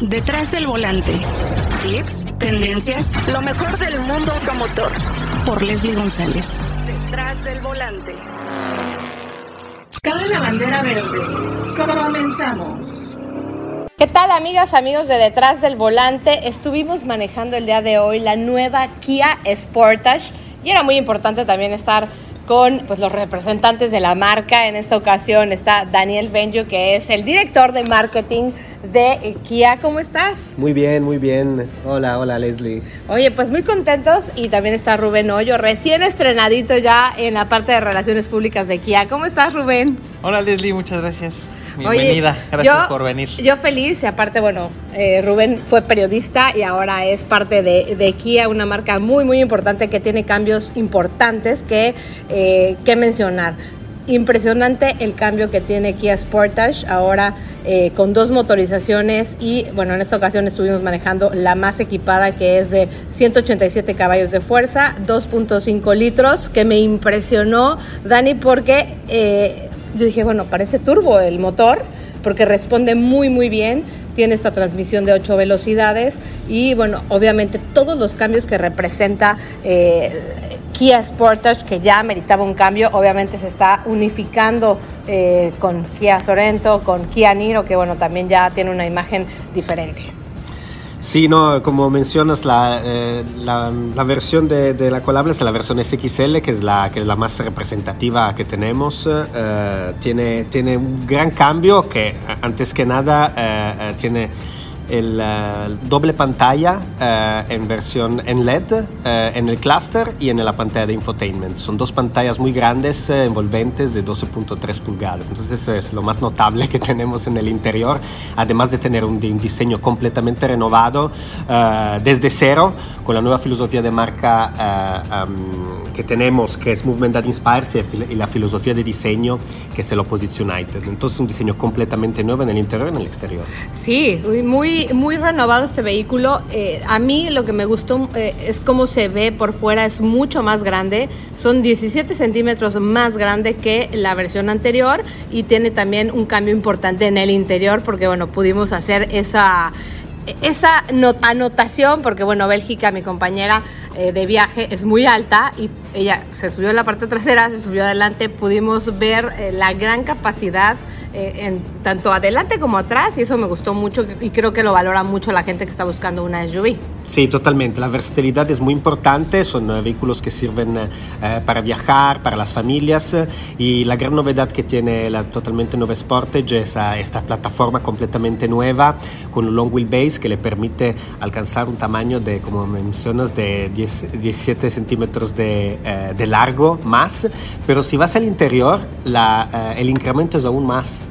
Detrás del volante. Clips, tendencias, lo mejor del mundo automotor. Por Leslie González. Detrás del volante. Cabe la bandera verde. Comenzamos. ¿Qué tal amigas, amigos de Detrás del Volante? Estuvimos manejando el día de hoy la nueva Kia Sportage y era muy importante también estar con pues, los representantes de la marca. En esta ocasión está Daniel Benjo, que es el director de marketing de Kia. ¿Cómo estás? Muy bien, muy bien. Hola, hola Leslie. Oye, pues muy contentos y también está Rubén Hoyo, recién estrenadito ya en la parte de relaciones públicas de Kia. ¿Cómo estás, Rubén? Hola Leslie, muchas gracias. Bienvenida, gracias por venir. Yo feliz, y aparte, bueno, eh, Rubén fue periodista y ahora es parte de, Kia, una marca muy, muy importante que tiene cambios importantes que, eh, que mencionar. Impresionante el cambio que tiene Kia Sportage ahora eh, con dos motorizaciones y bueno, en esta ocasión estuvimos manejando la más equipada que es de 187 caballos de fuerza, 2.5 litros, que me impresionó, Dani, porque yo dije, bueno, parece turbo el motor porque responde muy muy bien, tiene esta transmisión de 8 velocidades y bueno, obviamente todos los cambios que representa eh, Kia Sportage, que ya meritaba un cambio, obviamente se está unificando eh, con Kia Sorento, con Kia Niro, que bueno, también ya tiene una imagen diferente. Sí, no, como mencionas, la, eh, la, versión de, de, la Colable es la versión SXL, que es la, que es la más representativa que tenemos. Eh, tiene, tiene un gran cambio que, antes que nada, eh, tiene el uh, doble pantalla uh, en versión en LED uh, en el clúster y en la pantalla de infotainment. Son dos pantallas muy grandes, envolventes de 12.3 pulgadas. Entonces es lo más notable que tenemos en el interior, además de tener un, un diseño completamente renovado desde cero, con la nueva filosofía de marca um, que tenemos, que es Movement That Inspires, y la filosofía de diseño que es el Opposition United. Entonces un diseño completamente nuevo en el interior y en el exterior. Sí, muy muy, renovado este vehículo. Eh, a mí lo que me gustó eh, es cómo se ve por fuera, es mucho más grande. Son 17 centímetros más grande que la versión anterior y tiene también un cambio importante en el interior porque, bueno, pudimos hacer esa esa anotación, porque bueno, Bélgica, mi compañera eh, de viaje, es muy alta y ella se subió en la parte trasera, se subió adelante, pudimos ver eh, la gran capacidad eh, en tanto adelante como atrás y eso me gustó mucho y creo que lo valora mucho la gente que está buscando una SUV. Sí, totalmente. La versatilidad es muy importante. Son vehículos que sirven para viajar, para las familias. y la gran novedad que tiene la totalmente nueva Sportage es esta plataforma completamente nueva con un long wheelbase que le permite alcanzar un tamaño de, como mencionas, de 10 17 centímetros de, eh, de, largo más, pero si vas al interior, la, eh, el incremento es aún más.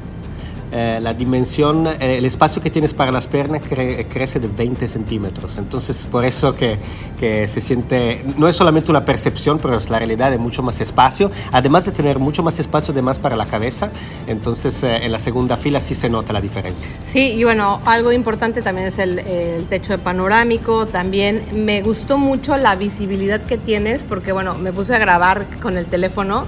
Eh, la dimensión, eh, el espacio que tienes para las piernas crece de 20 centímetros. Entonces, por eso que, que, se siente, no es solamente una percepción, pero es la realidad de mucho más espacio. Además de tener mucho más espacio, además para la cabeza, entonces eh, en la segunda fila sí se nota la diferencia. Sí, y bueno, algo importante también es el, techo panorámico. También me gustó mucho la visibilidad que tienes, porque bueno, me puse a grabar con el teléfono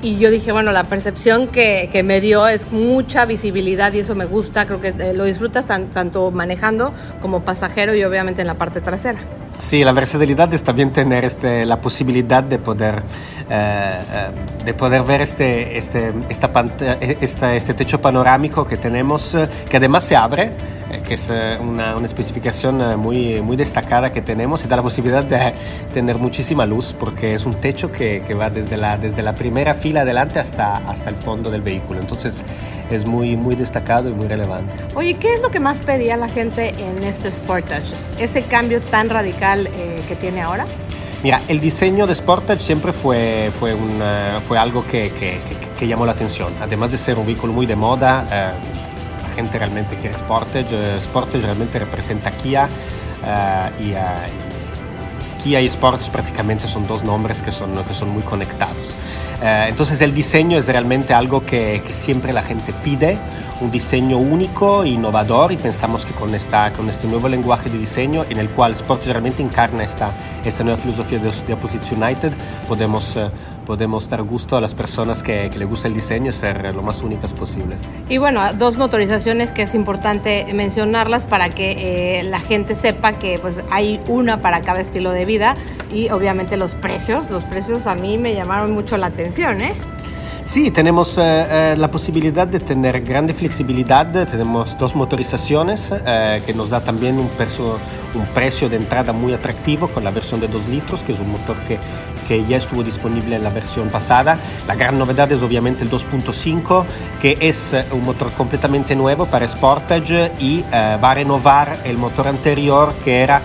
y yo dije, bueno, la percepción que, que, me dio es mucha visibilidad y eso me gusta, creo que eh, lo disfrutas tanto manejando como pasajero y obviamente en la parte trasera. Sí, la versatilidad es también tener este, la posibilidad de poder, eh, eh, de poder ver este, este, esta, esta, este techo panorámico que tenemos, que además se abre eh, que es eh, una, una, especificación eh, muy, muy destacada que tenemos y da la posibilidad de tener muchísima luz porque es un techo que, que va desde la, desde la primera fila adelante hasta, hasta el fondo del vehículo. Entonces es muy, muy destacado y muy relevante. Oye, ¿qué es lo que más pedía la gente en este Sportage? ¿Ese cambio tan radical que tiene ahora? Mira, el diseño de Sportage siempre fue, fue, fue algo que, que, que, llamó la atención. Además de ser un vehículo muy de moda, gente realmente quiere Sportage. Sportage realmente representa Kia uh, y, uh, Kia y Sportage prácticamente son dos nombres que son, que son muy conectados. Eh, entonces el diseño es realmente algo que, que, siempre la gente pide, un diseño único, innovador y pensamos que con, esta, con este nuevo lenguaje de diseño en el cual Sport realmente encarna esta, esta nueva filosofía de, de Opposition United, podemos, eh, podemos dar gusto a las personas que, que le gusta el diseño, ser lo más únicas posible. Y bueno, dos motorizaciones que es importante mencionarlas para que eh, la gente sepa que pues hay una para cada estilo de vida y obviamente los precios, los precios a mí me llamaron mucho la atención, ¿eh? Sí, tenemos eh, eh, la posibilidad de tener grande flexibilidad, tenemos dos motorizaciones eh, que nos da también un, precio, un precio de entrada muy atractivo con la versión de 2 litros, que es un motor que, que ya estuvo disponible en la versión pasada. La gran novedad es obviamente el 2.5, que es un motor completamente nuevo para Sportage y va a renovar el motor anterior que era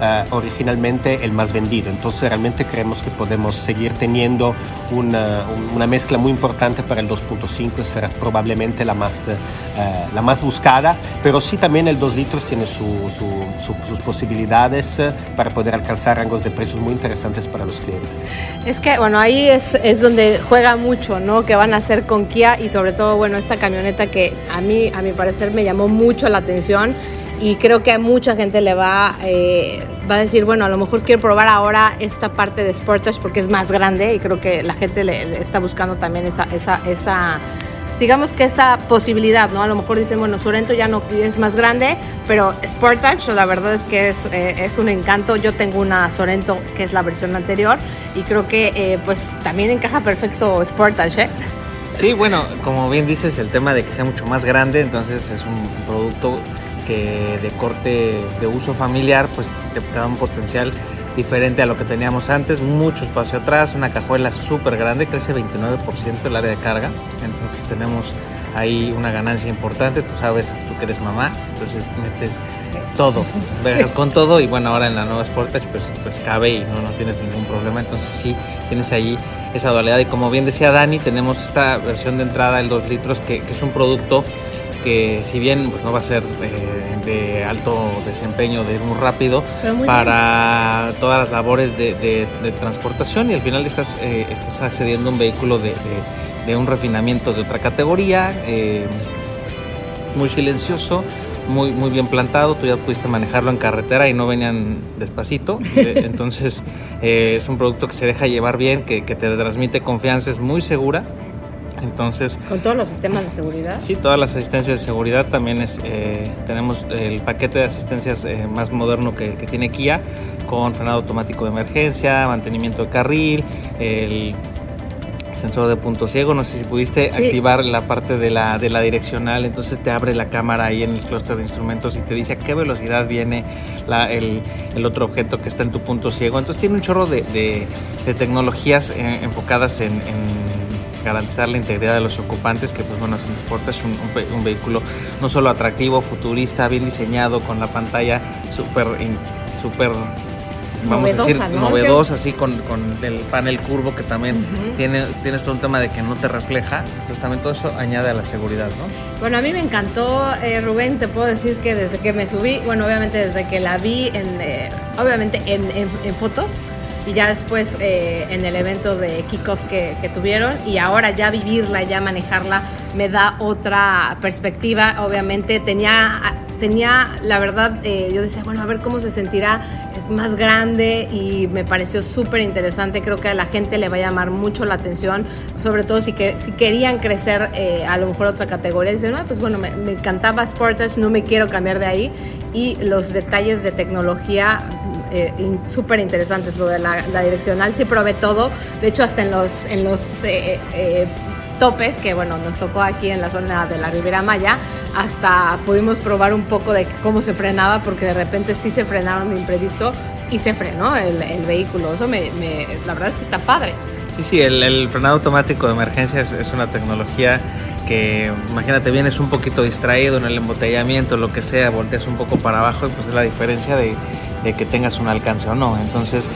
uh, originalmente el más vendido. Entonces realmente creemos que podemos seguir teniendo una, mezcla muy importante para el 2.5 será probablemente la más, uh, la más buscada, pero sí también el 2 litros tiene su, su, su, sus posibilidades para poder alcanzar rangos de precios muy interesantes para los clientes. Es que, bueno, ahí es, es donde juega mucho, ¿no? Que van a hacer con Kia y sobre todo, bueno, esta camioneta que a mí, a mi parecer, me llamó mucho la atención y creo que a mucha gente le va, eh, va a decir, bueno, a lo mejor quiero probar ahora esta parte de Sportage porque es más grande y creo que la gente le, está buscando también esa, esa, esa, digamos que esa posibilidad, ¿no? A lo mejor dicen, bueno, Sorento ya no es más grande, pero Sportage, la verdad es que es, eh, es un encanto. Yo tengo una Sorento que es la versión anterior y creo que eh, pues también encaja perfecto Sportage, ¿eh? Sí, bueno, como bien dices, el tema de que sea mucho más grande, entonces es un producto que de corte de uso familiar, pues te da un potencial diferente a lo que teníamos antes, mucho espacio atrás, una cajuela súper grande, crece 29% el área de carga, entonces tenemos ahí una ganancia importante, tú sabes, tú que eres mamá, entonces metes todo, sí. con todo. Y bueno, ahora en la nueva Sportage pues, pues cabe y no, no tienes ningún problema, entonces sí, tienes ahí esa dualidad. Y como bien decía Dani, tenemos esta versión de entrada, el 2 litros, que, que es un producto que si bien pues, no va a ser eh, de alto desempeño, de ir muy rápido, para bien. todas las labores de, de, de, transportación y al final estás, eh, estás accediendo a un vehículo de, de, un refinamiento de otra categoría, eh, muy silencioso. Muy, muy bien plantado, tú ya pudiste manejarlo en carretera y no venían despacito, entonces es un producto que se deja llevar bien, que, que te transmite confianza, es muy segura, entonces, ¿Con todos los sistemas de seguridad? Sí, todas las asistencias de seguridad. También es, eh, tenemos el paquete de asistencias eh, más moderno que, que, tiene Kia, con frenado automático de emergencia, mantenimiento de carril, el sensor de punto ciego. No sé si pudiste sí. activar la parte de la, de la direccional, entonces te abre la cámara ahí en el clúster de instrumentos y te dice a qué velocidad viene la, el, el, otro objeto que está en tu punto ciego. Entonces tiene un chorro de, de, de tecnologías eh, enfocadas en, en garantizar la integridad de los ocupantes, que pues bueno, Sport es un, un, un, vehículo no solo atractivo, futurista, bien diseñado, con la pantalla súper, súper vamos novedosa, a decir, ¿no? novedosa, así con, con, el panel curvo que también uh -huh. tiene, tienes todo un tema de que no te refleja, pues también todo eso añade a la seguridad, ¿no? Bueno, a mí me encantó, eh, Rubén, te puedo decir que desde que me subí, bueno, obviamente desde que la vi en, eh, obviamente en, en, en fotos, y ya después eh, en el evento de kickoff que, tuvieron y ahora ya vivirla, ya manejarla me da otra perspectiva. Obviamente tenía, tenía la verdad, eh, yo decía, bueno, a ver cómo se sentirá más grande y me pareció súper interesante. Creo que a la gente le va a llamar mucho la atención, sobre todo si, que, si querían crecer eh, a lo mejor otra categoría. Dicen, no, pues bueno, me, me encantaba Sportage, no me quiero cambiar de ahí y los detalles de tecnología eh, in, súper interesantes. Lo de la, la, direccional, sí probé todo. De hecho, hasta en los, en los eh, eh, topes, que bueno, nos tocó aquí en la zona de la Ribera Maya, hasta pudimos probar un poco de cómo se frenaba, porque de repente sí se frenaron de imprevisto y se frenó el, el vehículo. Eso me, me, la verdad es que está padre. Sí, sí, el, el frenado automático de emergencia es, es una tecnología que imagínate vienes un poquito distraído en el embotellamiento, lo que sea, volteas un poco para abajo y pues es la diferencia de, de que tengas un alcance o no. Entonces,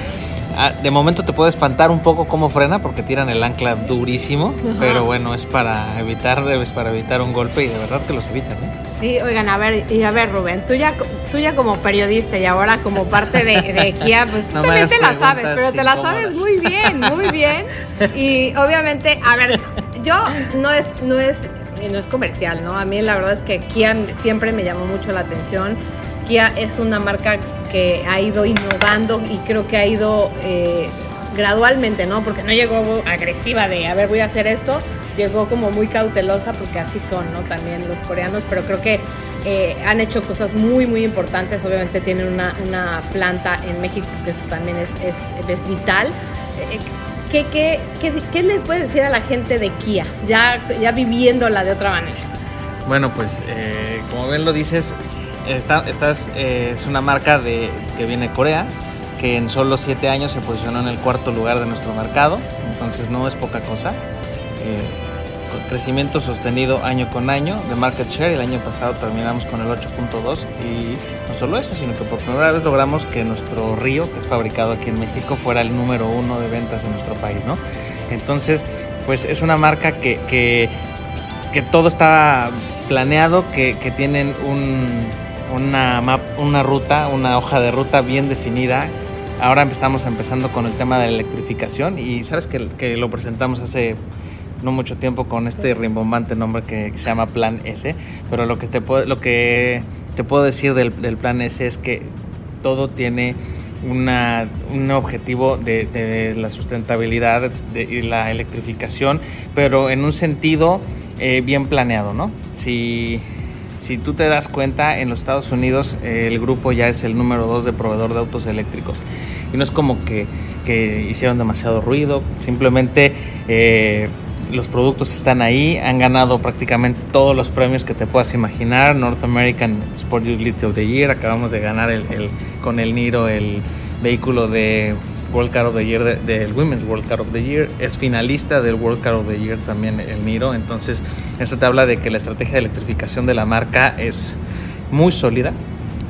ah, de momento te puede espantar un poco cómo frena porque tiran el ancla durísimo, Ajá. pero bueno, es para evitar, es para evitar un golpe y de verdad que los evitan. ¿eh? Sí, oigan, a ver, y a ver, Rubén, tú ya, tú ya como periodista y ahora como parte de, Kia, pues tú también te la sabes, pero te la sabes muy bien, muy bien. Y obviamente, a ver, yo no es, no es, no es comercial, ¿no? A mí la verdad es que Kia siempre me llamó mucho la atención. Kia es una marca que ha ido innovando y creo que ha ido eh, gradualmente, ¿no? Porque no llegó agresiva de, a ver, voy a hacer esto, llegó como muy cautelosa porque así son, ¿no? También los coreanos, pero creo que eh, han hecho cosas muy, muy importantes. Obviamente tienen una, planta en México que eso también es, es, vital. Eh, ¿Qué, qué, qué, qué les puedes decir a la gente de Kia, ya, ya viviéndola de otra manera? Bueno, pues como bien lo dices, esta, es una marca de, que viene de Corea, que en solo siete años se posicionó en el cuarto lugar de nuestro mercado, entonces no es poca cosa. Eh, crecimiento sostenido año con año de market share. El año pasado terminamos con el 8.2 y no solo eso, sino que por primera vez logramos que nuestro río, que es fabricado aquí en México, fuera el número uno de ventas en nuestro país, ¿no? Entonces, pues es una marca que, que, que todo está planeado, que, que tienen un, una, una ruta, una hoja de ruta bien definida. Ahora estamos empezando con el tema de la electrificación y sabes que, que lo presentamos hace no mucho tiempo con este rimbombante nombre que, se llama Plan S, pero lo que te puedo, lo que te puedo decir del, Plan S es que todo tiene una, un objetivo de, la sustentabilidad y la electrificación, pero en un sentido eh, bien planeado, ¿no? Si tú te das cuenta, en los Estados Unidos eh, el grupo ya es el número dos de proveedor de autos eléctricos. Y no es como que, que hicieron demasiado ruido, simplemente eh, los productos están ahí, han ganado prácticamente todos los premios que te puedas imaginar. North American Sport Utility of the Year, acabamos de ganar el, con el Niro el vehículo de World Car of the Year, del Women's World Car of the Year, es finalista del World Car of the Year también el Niro, entonces eso te habla de que la estrategia de electrificación de la marca es muy sólida.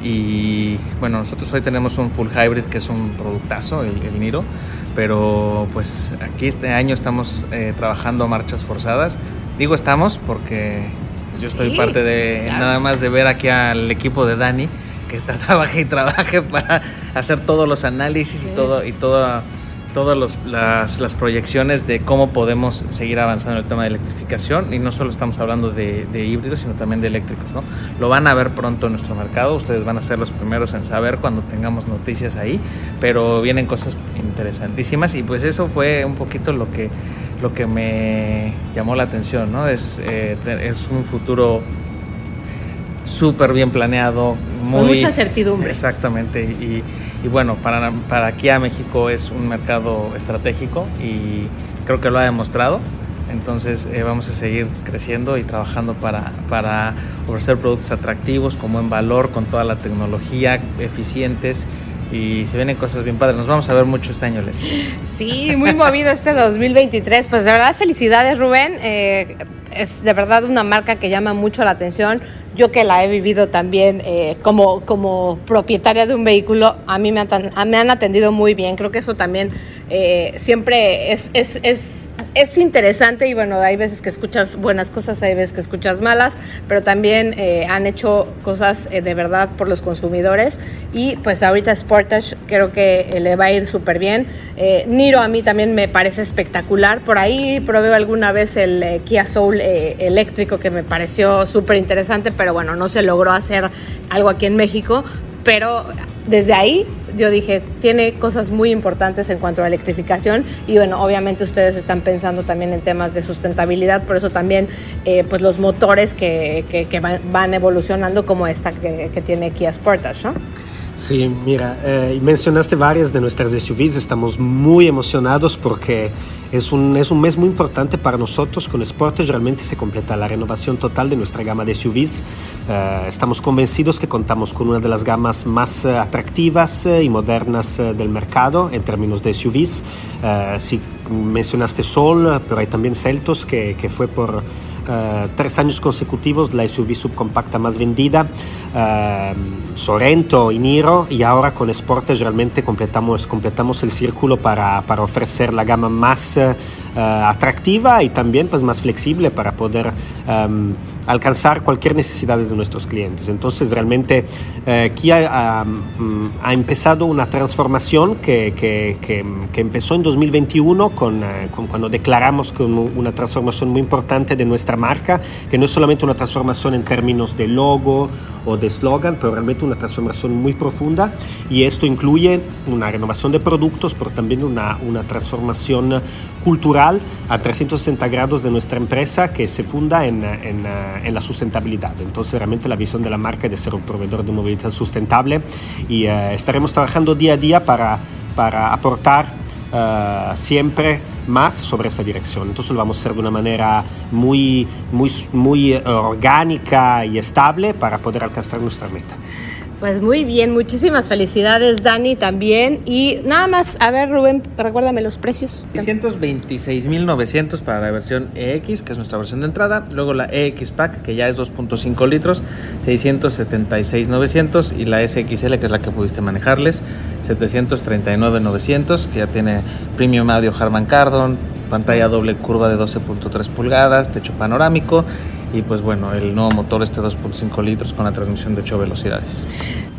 Y bueno, nosotros hoy tenemos un full hybrid que es un productazo, el, el Niro. Pero pues aquí este año estamos eh, trabajando marchas forzadas. Digo estamos porque yo estoy parte de nada más de ver aquí al equipo de Dani que está trabaje y trabaje para hacer todos los análisis y todo y todo todas las, las, proyecciones de cómo podemos seguir avanzando en el tema de electrificación. Y no solo estamos hablando de, híbridos sino también de eléctricos ¿no? lo van a ver pronto en nuestro mercado. Ustedes van a ser los primeros en saber cuando tengamos noticias ahí. Pero vienen cosas interesantísimas. Y pues eso fue un poquito lo que lo que me llamó la atención ¿no? es, eh, es un futuro súper bien planeado muy, Con mucha certidumbre exactamente y y bueno, para, para aquí a México es un mercado estratégico y creo que lo ha demostrado. Entonces eh, vamos a seguir creciendo y trabajando para, para ofrecer productos atractivos, como en valor, con toda la tecnología, eficientes y se vienen cosas bien padres. Nos vamos a ver mucho este año, Les. Sí, muy movido este 2023. Pues de verdad, felicidades, Rubén. Eh, es de verdad una marca que llama mucho la atención. Yo que la he vivido también eh, como, como propietaria de un vehículo, a mí me han, me han atendido muy bien. Creo que eso también eh, siempre es, es es interesante y bueno, hay veces que escuchas buenas cosas, hay veces que escuchas malas, pero también eh, han hecho cosas eh, de verdad por los consumidores. Y pues ahorita Sportage creo que eh, le va a ir súper bien. Niro a mí también me parece espectacular, por ahí probé alguna vez el Kia Soul eléctrico que me pareció súper interesante, pero bueno, no se logró hacer algo aquí en México, pero desde ahí yo dije, tiene cosas muy importantes en cuanto a electrificación y bueno, obviamente ustedes están pensando también en temas de sustentabilidad, por eso también eh, pues los motores que, que, van evolucionando como esta que, que tiene Kia Sportage, ¿no? Sí, mira, eh, mencionaste varias de nuestras SUVs, estamos muy emocionados porque es un, es un mes muy importante para nosotros. Con Sportage realmente se completa la renovación total de nuestra gama de SUVs. Eh, estamos convencidos que contamos con una de las gamas más eh, atractivas y modernas del mercado en términos de SUVs. si mencionaste Sol, pero hay también Celtos, que, que fue por uh, tres años consecutivos la SUV subcompacta más vendida, uh, Sorento y Niro, y ahora con Sportage realmente completamos, completamos el círculo para, para ofrecer la gama más uh, atractiva y también pues, más flexible para poder um, alcanzar cualquier necesidad de nuestros clientes. Entonces realmente Kia ha, ha, empezado una transformación que, que, que empezó en 2021 con, con cuando declaramos una transformación muy importante de nuestra marca, que no es solamente una transformación en términos de logo o de slogan, pero realmente una transformación muy profunda y esto incluye una renovación de productos, pero también una, una transformación cultural a 360 grados de nuestra empresa que se funda en, en, en, la sustentabilidad. Entonces realmente la visión de la marca es de ser un proveedor de movilidad sustentable y uh, estaremos trabajando día a día para, para aportar uh, siempre más sobre esa dirección. Entonces lo vamos a hacer de una manera muy, muy, muy orgánica y estable para poder alcanzar nuestra meta. Pues muy bien, muchísimas felicidades Dani también. Y nada más, a ver Rubén, recuérdame los precios. 626.900 para la versión EX, que es nuestra versión de entrada. Luego la EX Pack, que ya es 2.5 litros, 676.900. Y la SXL, que es la que pudiste manejarles, 739.900, que ya tiene Premium Audio Harman Kardon, pantalla doble curva de 12.3 pulgadas, techo panorámico y pues bueno, el nuevo motor este 2.5 litros con la transmisión de 8 velocidades.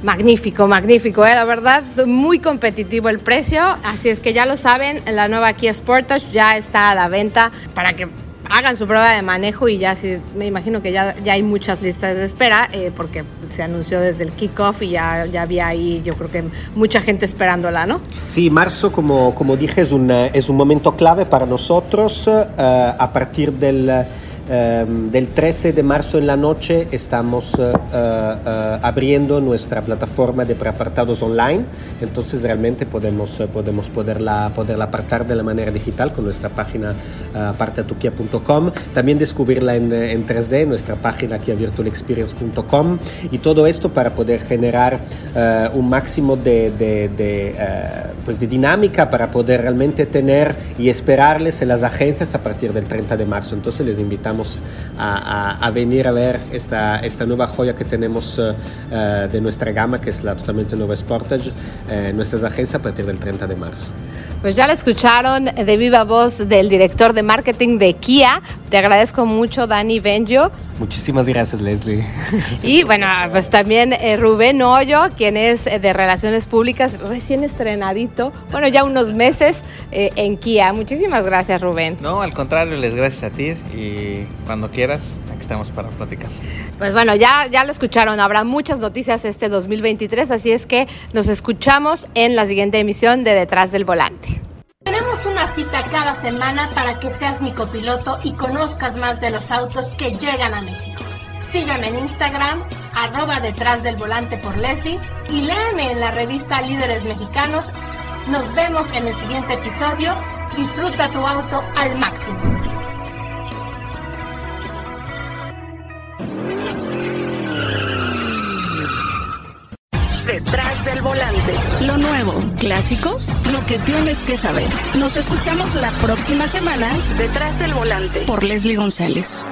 Magnífico, magnífico, ¿eh? la verdad, muy competitivo el precio, así es que ya lo saben, la nueva Kia Sportage ya está a la venta para que hagan su prueba de manejo y ya sí, me imagino que ya, ya hay muchas listas de espera eh, porque se anunció desde el kickoff y ya, ya había ahí yo creo que mucha gente esperándola, ¿no? Sí, marzo como, como dije es un, es un momento clave para nosotros uh, a partir del... Um, del 13 de marzo en la noche estamos uh, uh, abriendo nuestra plataforma de preapartados online, entonces realmente podemos, podemos poderla, poderla apartar de la manera digital con nuestra página apartatukia.com, también descubrirla en, en 3D, nuestra página kiavirtualexperience.com y todo esto para poder generar un máximo de, de, de, pues de dinámica para poder realmente tener y esperarles en las agencias a partir del 30 de marzo, entonces les invitamos a, a, a, venir a ver esta, esta nueva joya que tenemos uh, de nuestra gama, que es la totalmente nueva Sportage, en nuestras agencias a partir del 30 de marzo. Pues ya la escucharon de viva voz del director de marketing de Kia. Te agradezco mucho, Dani Benjo. Muchísimas gracias, Leslie. Y bueno, pues también eh, Rubén Hoyo, quien es eh, de Relaciones Públicas, recién estrenadito, bueno, ya unos meses eh, en Kia. Muchísimas gracias, Rubén. No, al contrario, les gracias a ti y cuando quieras, aquí estamos para platicar. Pues bueno, ya, ya lo escucharon, habrá muchas noticias este 2023, así es que nos escuchamos en la siguiente emisión de Detrás del Volante. Una cita cada semana para que seas mi copiloto y conozcas más de los autos que llegan a México. Sígueme en Instagram, arroba detrás del volante por Leslie y léeme en la revista Líderes Mexicanos. Nos vemos en el siguiente episodio. Disfruta tu auto al máximo. Lo nuevo, clásicos, lo que tienes que saber. Nos escuchamos la próxima semana detrás del volante por Leslie González.